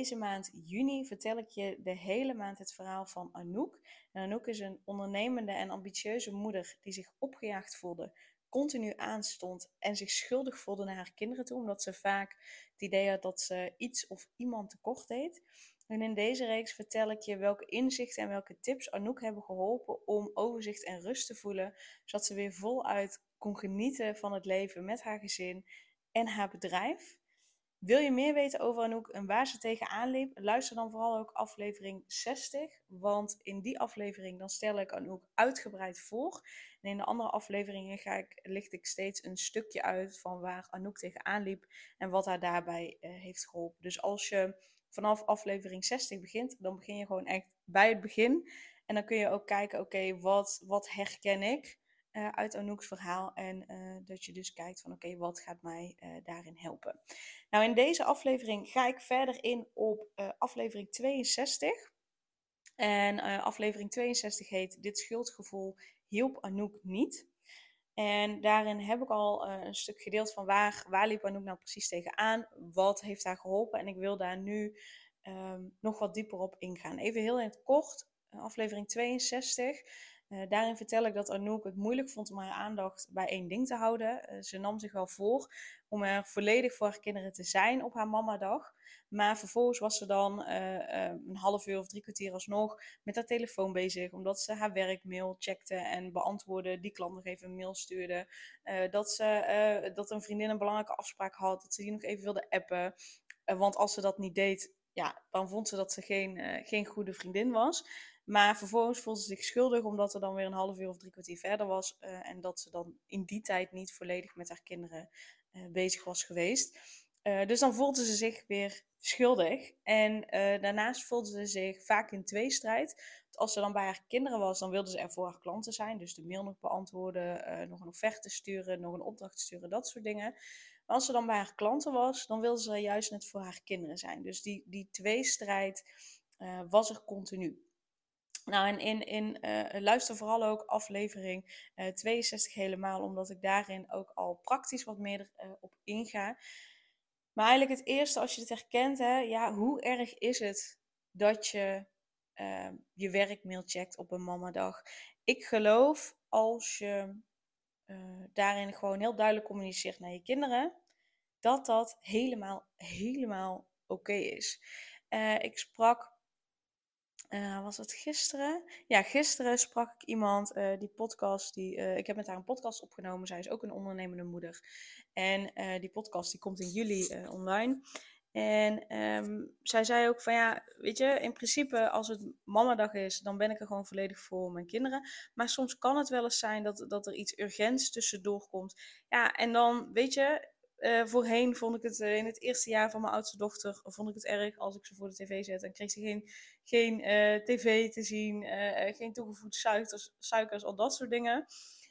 Deze maand juni vertel ik je de hele maand het verhaal van Anouk. En Anouk is een ondernemende en ambitieuze moeder die zich opgejaagd voelde, continu aanstond en zich schuldig voelde naar haar kinderen toe, omdat ze vaak het idee had dat ze iets of iemand tekort deed. En in deze reeks vertel ik je welke inzichten en welke tips Anouk hebben geholpen om overzicht en rust te voelen, zodat ze weer voluit kon genieten van het leven met haar gezin en haar bedrijf. Wil je meer weten over Anouk en waar ze tegenaan liep? Luister dan vooral ook aflevering 60. Want in die aflevering dan stel ik Anouk uitgebreid voor. En in de andere afleveringen ga ik, licht ik steeds een stukje uit van waar Anouk tegenaan liep. En wat haar daarbij uh, heeft geholpen. Dus als je vanaf aflevering 60 begint, dan begin je gewoon echt bij het begin. En dan kun je ook kijken, oké, wat, wat herken ik? Uh, uit Anouk's verhaal. En uh, dat je dus kijkt van oké, wat gaat mij uh, daarin helpen. Nou, in deze aflevering ga ik verder in op aflevering 62. En aflevering 62 heet Dit schuldgevoel hielp Anouk niet. En daarin heb ik al een stuk gedeeld van waar, waar liep Anouk nou precies tegenaan. Wat heeft haar geholpen. En ik wil daar nu um, nog wat dieper op ingaan. Even heel in het kort, aflevering 62. Uh, daarin vertel ik dat Anouk het moeilijk vond om haar aandacht bij één ding te houden. Uh, ze nam zich wel voor om er volledig voor haar kinderen te zijn op haar mamadag. Maar vervolgens was ze dan uh, een half uur of drie kwartier alsnog met haar telefoon bezig. Omdat ze haar werkmail checkte en beantwoordde. Die klant nog even een mail stuurde. dat, ze, dat een vriendin een belangrijke afspraak had. Dat ze die nog even wilde appen. want als ze dat niet deed, ja, dan vond ze dat ze geen, geen goede vriendin was. Maar vervolgens voelde ze zich schuldig omdat er dan weer een half uur of drie kwartier verder was. Uh, en dat ze dan in die tijd niet volledig met haar kinderen uh, bezig was geweest. Uh, dus dan voelde ze zich weer schuldig. En daarnaast voelde ze zich vaak in tweestrijd. Als ze dan bij haar kinderen was, dan wilde ze er voor haar klanten zijn. Dus de mail nog beantwoorden, nog een offerte sturen, nog een opdracht sturen, dat soort dingen. Maar als ze dan bij haar klanten was, dan wilde ze juist net voor haar kinderen zijn. Dus die, die tweestrijd was er continu. Nou, en in, in uh, luister vooral ook aflevering uh, eh, 62 helemaal, omdat ik daarin ook al praktisch wat meer uh, op inga. Maar eigenlijk het eerste, als je het herkent, hè, ja, hoe erg is het dat je ehm, je werkmail checkt op een mamadag? Ik geloof als je daarin gewoon heel duidelijk communiceert naar je kinderen, dat dat helemaal, helemaal oké is. ik sprak uh, was het gisteren? Ja, gisteren sprak ik iemand, uh, die podcast, die, uh, ik heb met haar een podcast opgenomen. Zij is ook een ondernemende moeder. En die podcast die komt in juli online. En um, zij zei ook van ja, weet je, in principe als het mamadag is, dan ben ik er gewoon volledig voor mijn kinderen. Maar soms kan het wel eens zijn dat, dat er iets urgents tussendoor komt. Ja, en dan weet je, uh, voorheen vond ik het uh, in het eerste jaar van mijn oudste dochter vond ik het erg als ik ze voor de tv zet en kreeg ze geen, geen uh, tv te zien, geen toegevoegde suikers, suikers, al dat soort dingen.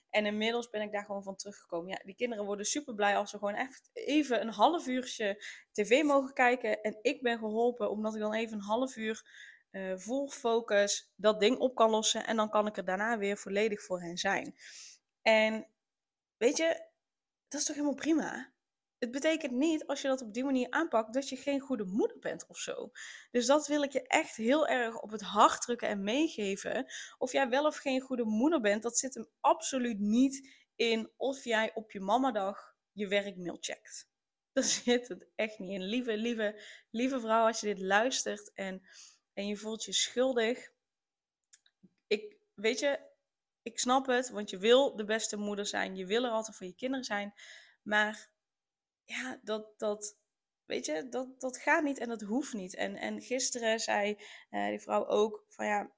En inmiddels ben ik daar gewoon van teruggekomen. Ja, die kinderen worden super blij als ze gewoon echt even een half uurtje tv mogen kijken. En ik ben geholpen omdat ik dan even een half uur vol focus dat ding op kan lossen. En dan kan ik er daarna weer volledig voor hen zijn. En weet je, dat is toch helemaal prima? Het betekent niet, als je dat op die manier aanpakt, dat je geen goede moeder bent of zo. Dus dat wil ik je echt heel erg op het hart drukken en meegeven. Of jij wel of geen goede moeder bent, dat zit hem absoluut niet in of jij op je mamadag je werkmail checkt. Daar zit het echt niet in. Lieve, lieve, lieve vrouw, als je dit luistert en, en je voelt je schuldig. Ik, weet je, ik snap het, want je wil de beste moeder zijn. Je wil er altijd voor je kinderen zijn. Maar ja, dat, dat, weet je, dat, dat gaat niet en dat hoeft niet. En, en gisteren zei uh, die vrouw ook van ja,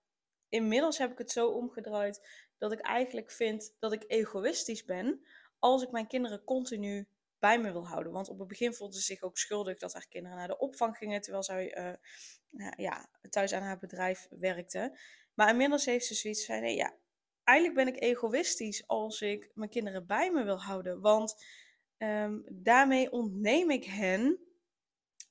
inmiddels heb ik het zo omgedraaid dat ik eigenlijk vind dat ik egoïstisch ben als ik mijn kinderen continu bij me wil houden. Want op het begin voelde ze zich ook schuldig dat haar kinderen naar de opvang gingen, terwijl zij uh, ja, thuis aan haar bedrijf werkte. Maar inmiddels heeft ze zoiets van, nee, ja, eigenlijk ben ik egoïstisch als ik mijn kinderen bij me wil houden. Want ehm, daarmee ontneem ik hen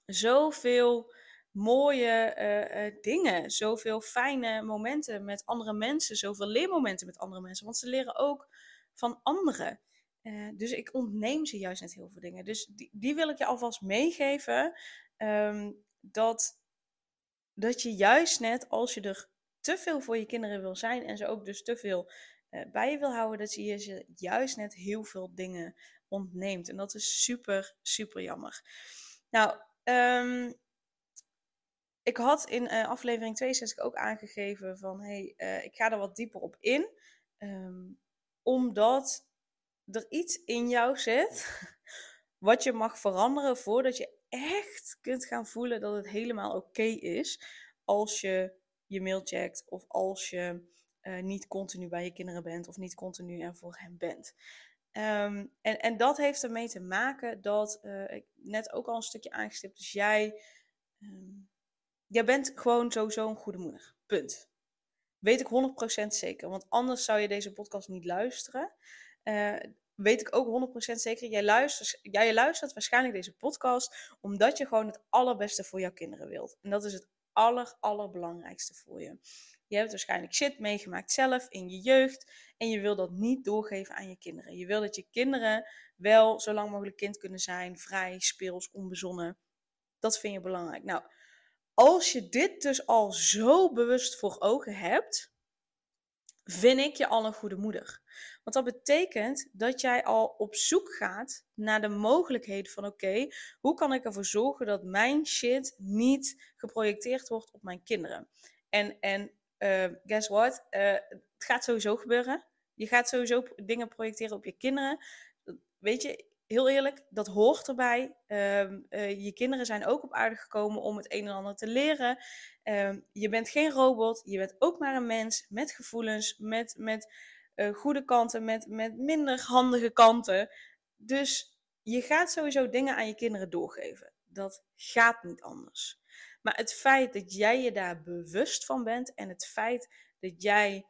zoveel mooie uh, dingen, zoveel fijne momenten met andere mensen, zoveel leermomenten met andere mensen. Want ze leren ook van anderen. Uh, dus ik ontneem ze juist net heel veel dingen. Dus die, die wil ik je alvast meegeven. Um, dat, dat je juist net als je er te veel voor je kinderen wil zijn en ze ook dus te veel bij je wil houden, dat je je juist net heel veel dingen ontneemt. En dat is super, super jammer. Nou, um, ik had in uh, aflevering 62 ook aangegeven van hey, uh, ik ga er wat dieper op in. Um, omdat er iets in jou zit wat je mag veranderen voordat je echt kunt gaan voelen dat het helemaal oké is als je je mail checkt of als je uh, niet continu bij je kinderen bent of niet continu er voor hen bent. Um, en, en dat heeft ermee te maken dat, uh, ik net ook al een stukje aangestipt, dus jij, um, jij bent gewoon sowieso een goede moeder. Punt. Weet ik 100% zeker, want anders zou je deze podcast niet luisteren. Uh, weet ik ook 100% zeker. Jij luistert, jij luistert waarschijnlijk deze podcast omdat je gewoon het allerbeste voor jouw kinderen wilt. En dat is het aller, allerbelangrijkste voor je. Je hebt waarschijnlijk shit meegemaakt zelf in je jeugd en je wil dat niet doorgeven aan je kinderen. Je wil dat je kinderen wel zo lang mogelijk kind kunnen zijn, vrij, speels, onbezonnen. Dat vind je belangrijk. Nou, als je dit dus al zo bewust voor ogen hebt, vind ik je al een goede moeder. Want dat betekent dat jij al op zoek gaat naar de mogelijkheden van oké, hoe kan ik ervoor zorgen dat mijn shit niet geprojecteerd wordt op mijn kinderen? En, en uh, guess what? Uh, het gaat sowieso gebeuren. Je gaat sowieso dingen projecteren op je kinderen. Weet je, heel eerlijk, dat hoort erbij. Um, uh, je kinderen zijn ook op aarde gekomen om het een en ander te leren. Um, je bent geen robot, je bent ook maar een mens met gevoelens, met, met uh, goede kanten, met, met minder handige kanten. Dus je gaat sowieso dingen aan je kinderen doorgeven. Dat gaat niet anders. Maar het feit dat jij je daar bewust van bent en het feit dat jij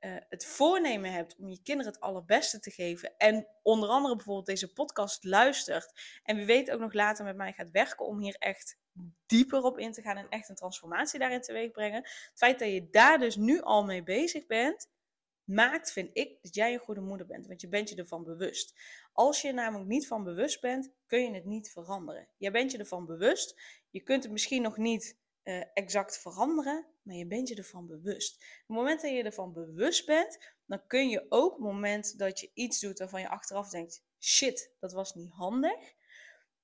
uh, het voornemen hebt om je kinderen het allerbeste te geven en onder andere bijvoorbeeld deze podcast luistert en wie weet ook nog later met mij gaat werken om hier echt dieper op in te gaan en echt een transformatie daarin teweeg brengen. Het feit dat je daar dus nu al mee bezig bent, maakt, vind ik, dat jij een goede moeder bent. Want je bent je ervan bewust. Als je er namelijk niet van bewust bent, kun je het niet veranderen. Jij bent je ervan bewust. Je kunt het misschien nog niet uh, exact veranderen, maar je bent je ervan bewust. Op het moment dat je ervan bewust bent, dan kun je ook op het moment dat je iets doet waarvan je achteraf denkt: shit, dat was niet handig.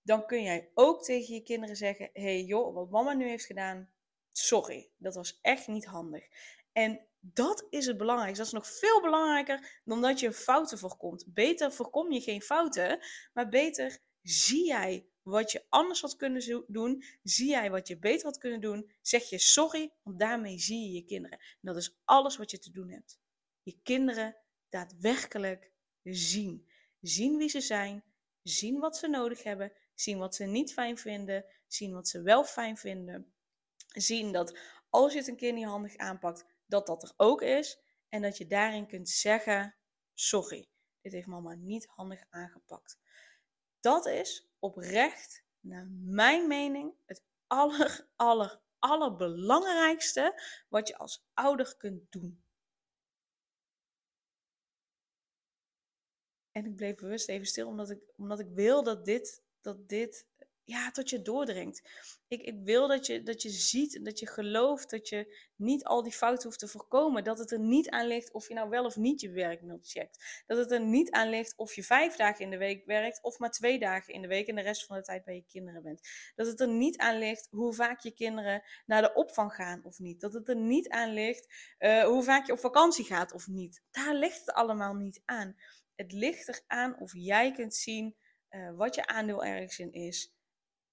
Dan kun jij ook tegen je kinderen zeggen: hey joh, wat mama nu heeft gedaan, sorry, dat was echt niet handig. En dat is het belangrijkste. Dat is nog veel belangrijker dan dat je fouten voorkomt. Beter voorkom je geen fouten, maar beter zie jij wat je anders had kunnen doen. Zie jij wat je beter had kunnen doen. Zeg je sorry, want daarmee zie je je kinderen. En dat is alles wat je te doen hebt. Je kinderen daadwerkelijk zien. Zien wie ze zijn. Zien wat ze nodig hebben. Zien wat ze niet fijn vinden. Zien wat ze wel fijn vinden. Zien dat als je het een keer niet handig aanpakt, dat dat er ook is. En dat je daarin kunt zeggen: Sorry, dit heeft mama niet handig aangepakt. Dat is oprecht, naar mijn mening, het aller, aller, allerbelangrijkste wat je als ouder kunt doen. En ik bleef bewust even stil, omdat ik, omdat ik wil dat dit, dat dit ja, tot je doordringt. Ik, ik wil dat je, dat je ziet, dat je gelooft dat je niet al die fouten hoeft te voorkomen. Dat het er niet aan ligt of je nou wel of niet je werkmail checkt. Dat het er niet aan ligt of je vijf dagen in de week werkt of maar twee dagen in de week en de rest van de tijd bij je kinderen bent. Dat het er niet aan ligt hoe vaak je kinderen naar de opvang gaan of niet. Dat het er niet aan ligt uh, hoe vaak je op vakantie gaat of niet. Daar ligt het allemaal niet aan. Het ligt eraan of jij kunt zien uh, wat je aandeel ergens in is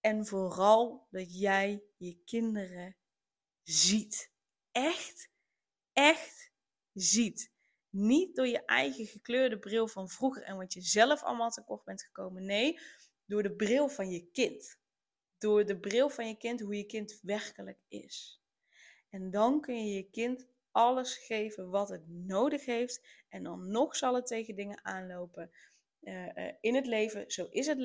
en vooral dat jij je kinderen ziet. Echt, echt ziet. Niet door je eigen gekleurde bril van vroeger en wat je zelf allemaal tekort bent gekomen. Nee, door de bril van je kind. Door de bril van je kind, hoe je kind werkelijk is. En dan kun je je kind alles geven wat het nodig heeft. En dan nog zal het tegen dingen aanlopen uh, uh, in het leven. Zo is het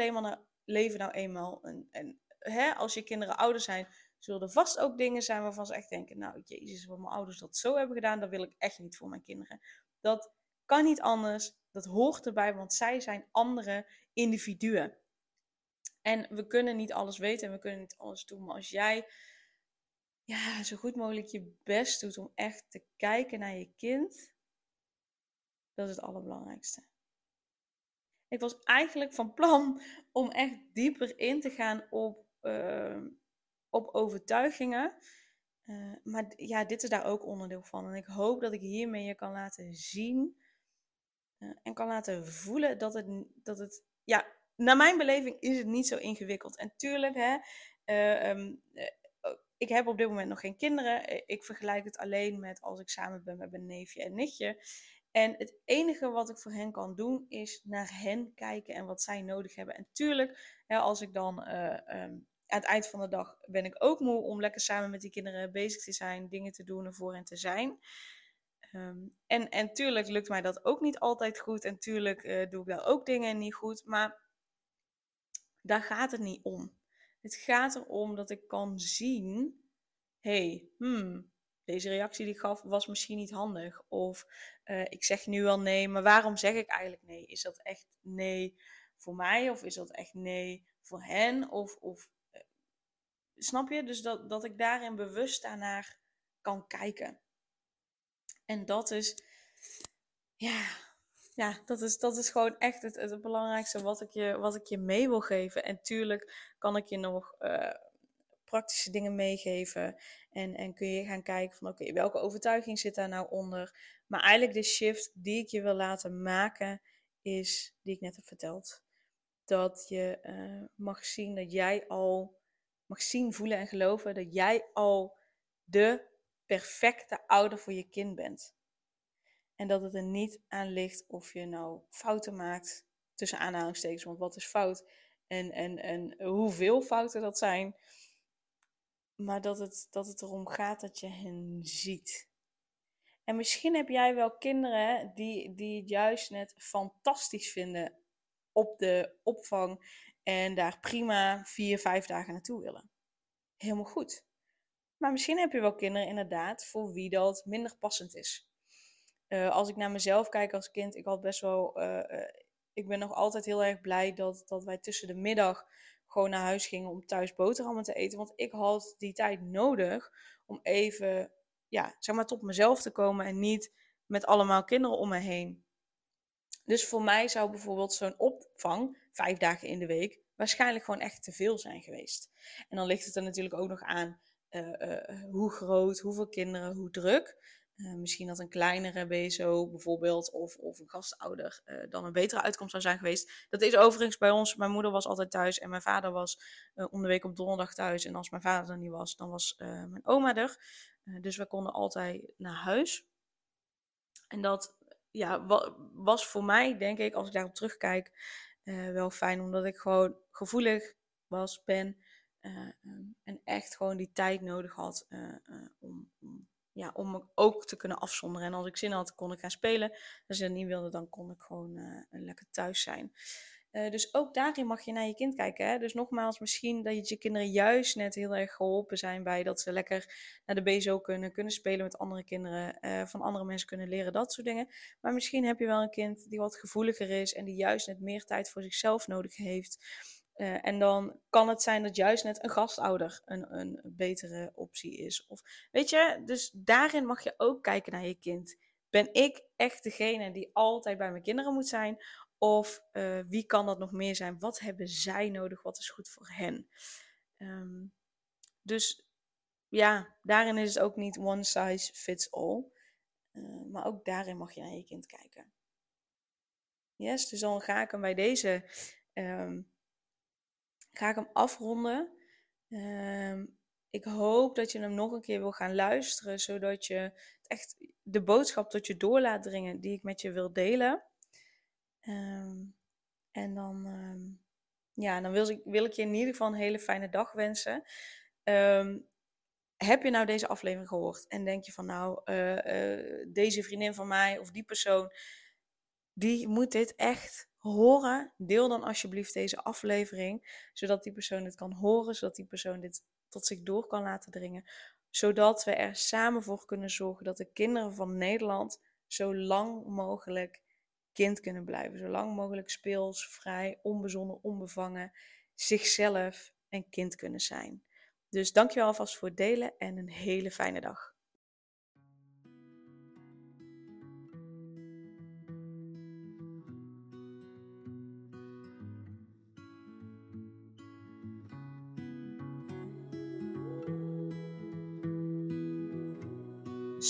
leven nou, eenmaal. En, en hè, als je kinderen ouder zijn, zullen er vast ook dingen zijn waarvan ze echt denken: Nou, jezus, wat mijn ouders dat zo hebben gedaan, dat wil ik echt niet voor mijn kinderen. Dat kan niet anders. Dat hoort erbij, want zij zijn andere individuen. En we kunnen niet alles weten en we kunnen niet alles doen. Maar als jij ja, zo goed mogelijk je best doet om echt te kijken naar je kind, dat is het allerbelangrijkste. Ik was eigenlijk van plan om echt dieper in te gaan op, uh, op overtuigingen. Uh, maar ja, dit is daar ook onderdeel van. En ik hoop dat ik hiermee je kan laten zien uh, en kan laten voelen dat het, dat het, ja, naar mijn beleving is het niet zo ingewikkeld. En tuurlijk, hè, um, ik heb op dit moment nog geen kinderen. Ik vergelijk het alleen met als ik samen ben met mijn neefje en nichtje. En het enige wat ik voor hen kan doen is naar hen kijken en wat zij nodig hebben. En tuurlijk, als ik dan uh, aan het eind van de dag ben ik ook moe om lekker samen met die kinderen bezig te zijn, dingen te doen en voor hen te zijn. Um, en, en tuurlijk lukt mij dat ook niet altijd goed. En tuurlijk uh, doe ik daar ook dingen niet goed. Maar daar gaat het niet om. Het gaat erom dat ik kan zien: hey, hmm, deze reactie die ik gaf was misschien niet handig. Of uh, ik zeg nu wel nee, maar waarom zeg ik eigenlijk nee? Is dat echt nee voor mij of is dat echt nee voor hen? Of, of uh, snap je? Dus dat, dat ik daarin bewust daarnaar kan kijken. En dat is, ja, ja, dat is, dat is gewoon echt het, het belangrijkste wat ik, je, wat ik je mee wil geven. En tuurlijk kan ik je nog uh, praktische dingen meegeven. En, en kun je gaan kijken van oké, welke overtuiging zit daar nou onder? Maar eigenlijk de shift die ik je wil laten maken, is die ik net heb verteld. Dat je uh, mag zien dat jij al mag zien, voelen en geloven dat jij al de perfecte ouder voor je kind bent. En dat het er niet aan ligt of je nou fouten maakt, tussen aanhalingstekens, want wat is fout? En, en, en hoeveel fouten dat zijn. Maar dat het, dat het erom gaat dat je hen ziet. En misschien heb jij wel kinderen die, die het juist net fantastisch vinden op de opvang en daar prima vier, vijf dagen naartoe willen. Helemaal goed. Maar misschien heb je wel kinderen inderdaad voor wie dat minder passend is. Uh, als ik naar mezelf kijk als kind, ik had best wel. Uh, uh, ik ben nog altijd heel erg blij dat, dat wij tussen de middag gewoon naar huis gingen om thuis boterhammen te eten. Want ik had die tijd nodig om even, ja, zeg maar, tot mezelf te komen en niet met allemaal kinderen om me heen. Dus voor mij zou bijvoorbeeld zo'n opvang, vijf dagen in de week, waarschijnlijk gewoon echt te veel zijn geweest. En dan ligt het er natuurlijk ook nog aan hoe groot, hoeveel kinderen, hoe druk. Uh, misschien dat een kleinere BSO bijvoorbeeld of, of een gastouder uh, dan een betere uitkomst zou zijn geweest. Dat is overigens bij ons. Mijn moeder was altijd thuis en mijn vader was uh, om de week op donderdag thuis. En als mijn vader er niet was, dan was mijn oma er. dus we konden altijd naar huis. En dat ja, wa was voor mij, denk ik, als ik daarop terugkijk, wel fijn. Omdat ik gewoon gevoelig was, ben. En echt gewoon die tijd nodig had om ja, om me ook te kunnen afzonderen. En als ik zin had, kon ik gaan spelen. Als ik dat niet wilde, dan kon ik gewoon uh, lekker thuis zijn. Uh, dus ook daarin mag je naar je kind kijken. Hè? Dus nogmaals, misschien dat je kinderen juist net heel erg geholpen zijn bij dat ze lekker naar de BSO kunnen, kunnen spelen met andere kinderen, uh, van andere mensen kunnen leren, dat soort dingen. Maar misschien heb je wel een kind die wat gevoeliger is en die juist net meer tijd voor zichzelf nodig heeft. Uh, en dan kan het zijn dat juist net een gastouder een, een betere optie is. Of, weet je, dus daarin mag je ook kijken naar je kind. Ben ik echt degene die altijd bij mijn kinderen moet zijn? Of uh, wie kan dat nog meer zijn? Wat hebben zij nodig? Wat is goed voor hen? Um, dus ja, daarin is het ook niet one size fits all. Uh, maar ook daarin mag je naar je kind kijken. Yes, dus dan ga ik hem bij deze um, ga ik hem afronden. Um, ik hoop dat je hem nog een keer wil gaan luisteren, zodat je echt de boodschap tot je door laat dringen die ik met je wil delen. Ehm, en dan, ehm, ja, dan wil ik, wil ik je in ieder geval een hele fijne dag wensen. Ehm, heb je nou deze aflevering gehoord en denk je van nou, eh, eh, deze vriendin van mij of die persoon, die moet dit echt horen. Deel dan alsjeblieft deze aflevering, zodat die persoon het kan horen, zodat die persoon dit tot zich door kan laten dringen. Zodat we er samen voor kunnen zorgen dat de kinderen van Nederland zo lang mogelijk kind kunnen blijven. Zo lang mogelijk speels, vrij, onbezonnen, onbevangen, zichzelf en kind kunnen zijn. Dus dankjewel alvast voor het delen en een hele fijne dag.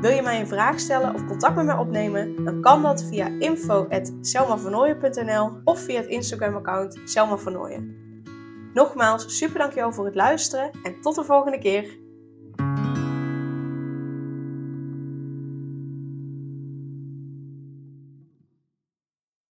Wil je mij een vraag stellen of contact met mij opnemen? Dan kan dat via info.selmavernooien.nl of via het Instagram account Selma Nogmaals, super dankjewel voor het luisteren en tot de volgende keer.